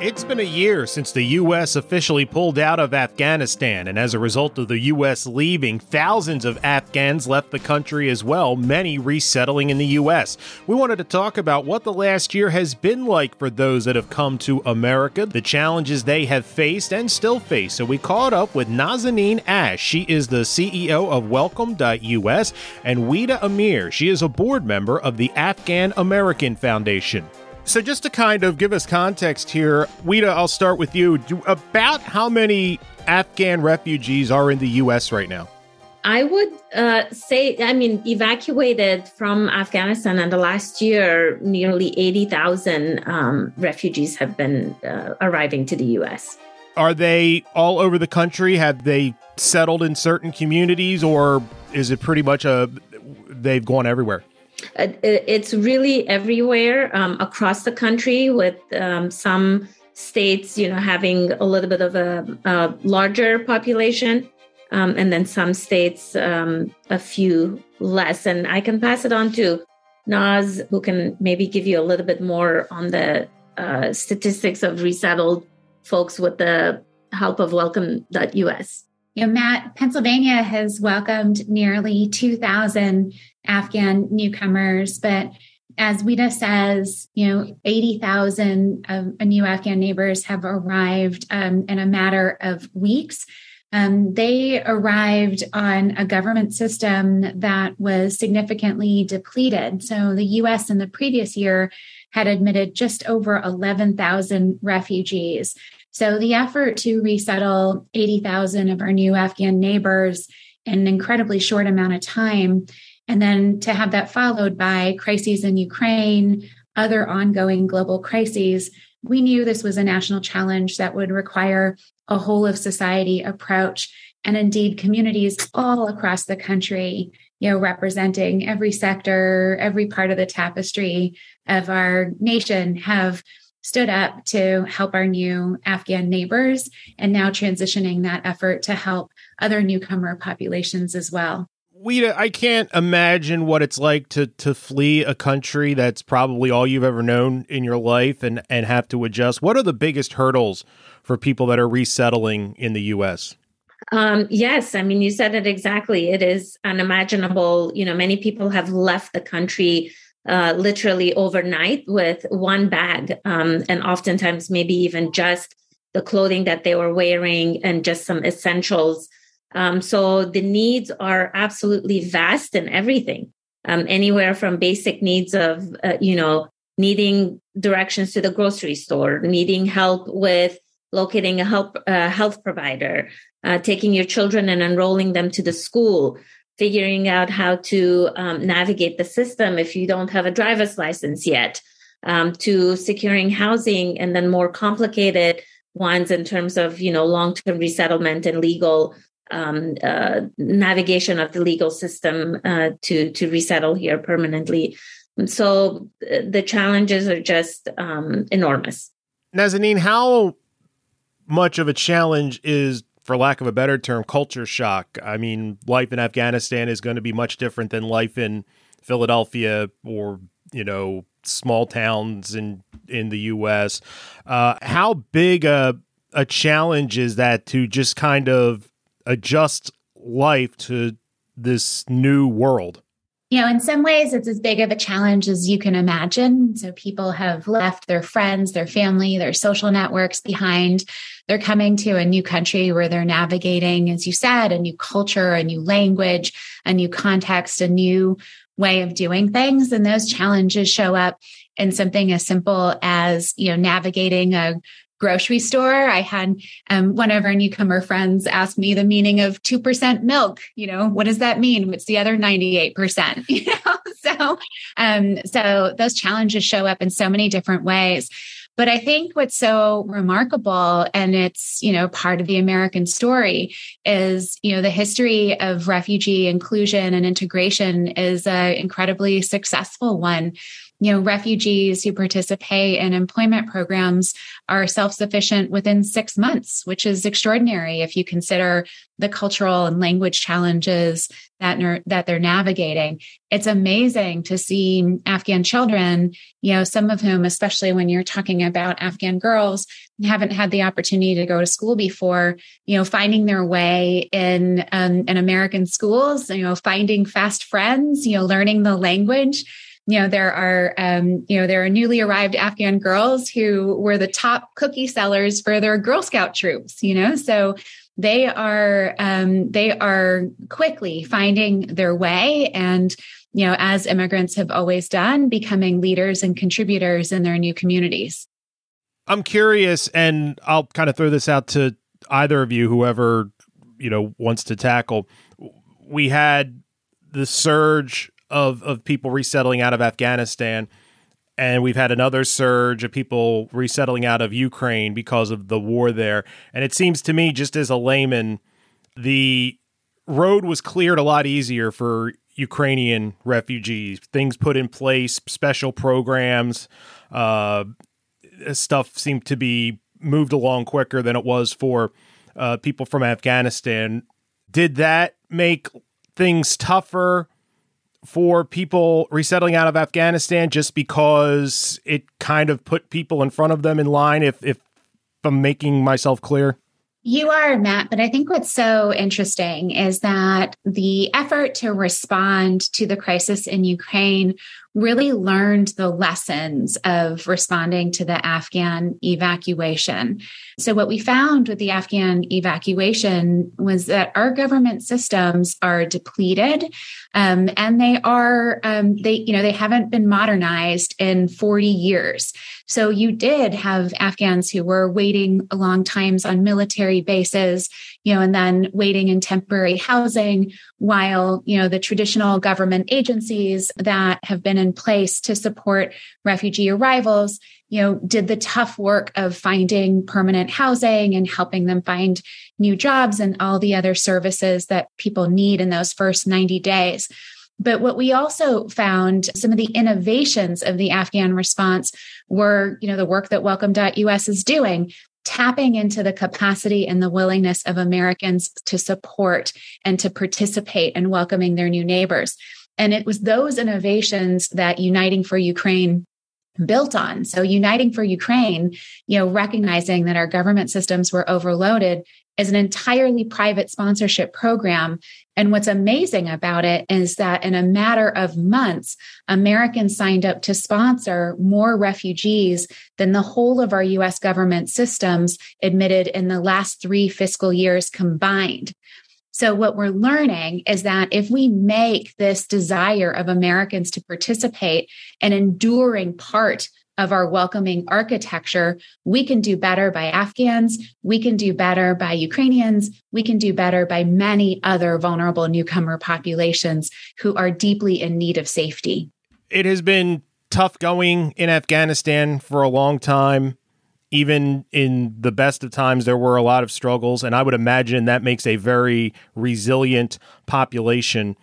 It's been a year since the U.S. officially pulled out of Afghanistan, and as a result of the U.S. leaving, thousands of Afghans left the country as well, many resettling in the U.S. We wanted to talk about what the last year has been like for those that have come to America, the challenges they have faced and still face. So we caught up with Nazanin Ash. She is the CEO of Welcome.us, and Wida Amir. She is a board member of the Afghan American Foundation. So, just to kind of give us context here, Wida, I'll start with you. Do, about how many Afghan refugees are in the U.S. right now? I would uh, say, I mean, evacuated from Afghanistan in the last year, nearly 80,000 um, refugees have been uh, arriving to the U.S. Are they all over the country? Have they settled in certain communities, or is it pretty much a they've gone everywhere? It's really everywhere um, across the country, with um, some states, you know, having a little bit of a, a larger population, um, and then some states um, a few less. And I can pass it on to Naz, who can maybe give you a little bit more on the uh, statistics of resettled folks with the help of Welcome.us. You know, Matt, Pennsylvania has welcomed nearly 2,000 Afghan newcomers, but as Wida says, you know, 80,000 of new Afghan neighbors have arrived um, in a matter of weeks. Um, they arrived on a government system that was significantly depleted. So the US in the previous year had admitted just over 11,000 refugees. So the effort to resettle 80,000 of our new Afghan neighbors in an incredibly short amount of time, and then to have that followed by crises in Ukraine, other ongoing global crises, we knew this was a national challenge that would require a whole of society approach and indeed communities all across the country you know representing every sector every part of the tapestry of our nation have stood up to help our new Afghan neighbors and now transitioning that effort to help other newcomer populations as well. Wida, I can't imagine what it's like to to flee a country that's probably all you've ever known in your life and and have to adjust. What are the biggest hurdles for people that are resettling in the US? Um, yes, I mean you said it exactly. It is unimaginable. You know, many people have left the country uh, literally overnight with one bag, um, and oftentimes maybe even just the clothing that they were wearing and just some essentials. Um, so the needs are absolutely vast in everything, um, anywhere from basic needs of, uh, you know, needing directions to the grocery store, needing help with locating a help uh, health provider, uh, taking your children and enrolling them to the school, figuring out how to um, navigate the system if you don't have a driver's license yet, um, to securing housing, and then more complicated ones in terms of you know long-term resettlement and legal um, uh, navigation of the legal system uh, to to resettle here permanently. So uh, the challenges are just um, enormous. Nazanin, how much of a challenge is for lack of a better term, culture shock. I mean, life in Afghanistan is going to be much different than life in Philadelphia or, you know, small towns in in the U.S. Uh, how big a a challenge is that to just kind of adjust life to this new world? You know, in some ways, it's as big of a challenge as you can imagine. So people have left their friends, their family, their social networks behind. They're coming to a new country where they're navigating, as you said, a new culture, a new language, a new context, a new way of doing things. And those challenges show up in something as simple as, you know, navigating a grocery store. I had um, one of our newcomer friends ask me the meaning of 2% milk. You know, what does that mean? What's the other 98%? You know, so, um, so those challenges show up in so many different ways. But I think what's so remarkable, and it's, you know, part of the American story is, you know, the history of refugee inclusion and integration is an incredibly successful one. You know, refugees who participate in employment programs are self sufficient within six months, which is extraordinary if you consider the cultural and language challenges that, that they're navigating. It's amazing to see Afghan children, you know, some of whom, especially when you're talking about Afghan girls, haven't had the opportunity to go to school before, you know, finding their way in um, in American schools, you know, finding fast friends, you know, learning the language you know there are um, you know there are newly arrived afghan girls who were the top cookie sellers for their girl scout troops you know? So they are um, they are quickly finding their way and you know as immigrants have always done becoming leaders and contributors in their new communities. I'm curious and i'll kind of throw this out to either of you whoever you know wants to tackle. We had the surge of of people resettling out of Afghanistan, and we've had another surge of people resettling out of Ukraine because of the war there. And it seems to me, just as a layman, the road was cleared a lot easier for Ukrainian refugees. Things put in place, special programs, uh, stuff seemed to be moved along quicker than it was for uh, people from Afghanistan. Did that make things tougher for people resettling out of Afghanistan just because it kind of put people in front of them in line if if I'm making myself clear? You are, Matt, but I think what's so interesting is that the effort to respond to the crisis in Ukraine really learned the lessons of responding to the Afghan evacuation. So, what we found with the Afghan evacuation was that our government systems are depleted um, and they are, um, they, you know, they haven't been modernized in 40 years. So, you did have Afghans who were waiting a long times on military bases, you know, and then waiting in temporary housing while, you know, the traditional government agencies that have been in place to support refugee arrivals, you know, did the tough work of finding permanent housing and helping them find new jobs and all the other services that people need in those first 90 days. But what we also found, some of the innovations of the Afghan response were, you know, the work that Welcome.us is doing, tapping into the capacity and the willingness of Americans to support and to participate in welcoming their new neighbors. And it was those innovations that Uniting for Ukraine built on. So Uniting for Ukraine, you know, recognizing that our government systems were overloaded is an entirely private sponsorship program. And what's amazing about it is that in a matter of months, Americans signed up to sponsor more refugees than the whole of our US government systems admitted in the last three fiscal years combined. So, what we're learning is that if we make this desire of Americans to participate an enduring part of our welcoming architecture, we can do better by Afghans, we can do better by Ukrainians, we can do better by many other vulnerable newcomer populations who are deeply in need of safety. It has been tough going in Afghanistan for a long time even in the best of times, there were a lot of struggles, and I would imagine that makes a very resilient population.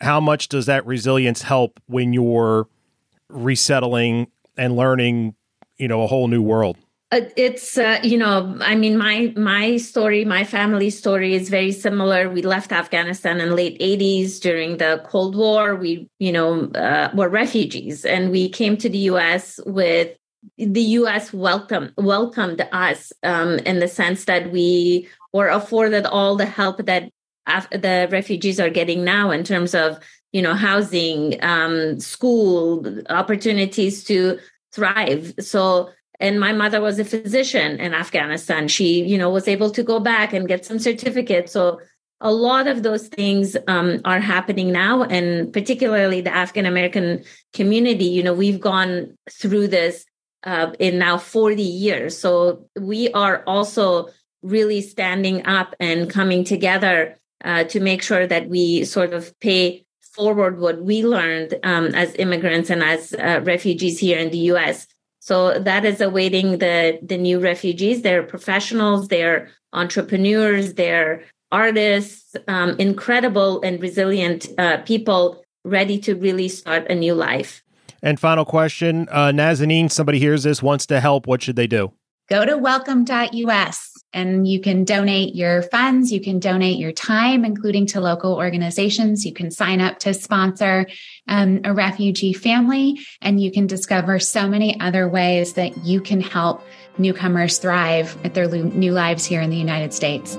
How much does that resilience help when you're resettling and learning, you know, a whole new world? Uh, it's uh, you know i mean my my story my family story is very similar we left afghanistan in late 80s during the cold war we you know uh, were refugees and we came to the us with the U.S. welcome welcomed us um, in the sense that we were afforded all the help that af- the refugees are getting now in terms of you know housing, um, school opportunities to thrive. So, and my mother was a physician in Afghanistan. She you know was able to go back and get some certificates. So a lot of those things um, are happening now and particularly the afghan american community you know we've gone through this uh, in now 40 years. So we are also really standing up and coming together uh, to make sure that we sort of pay forward what we learned um, as immigrants and as uh, refugees here in the US. So that is awaiting the, the new refugees. They're professionals, they're entrepreneurs, they're artists, um, incredible and resilient uh, people ready to really start a new life. And final question, uh, Nazanin, somebody hears this, wants to help. What should they do? Go to welcome.us and you can donate your funds. You can donate your time, including to local organizations. You can sign up to sponsor um, a refugee family, and you can discover so many other ways that you can help newcomers thrive at their new lives here in the United States.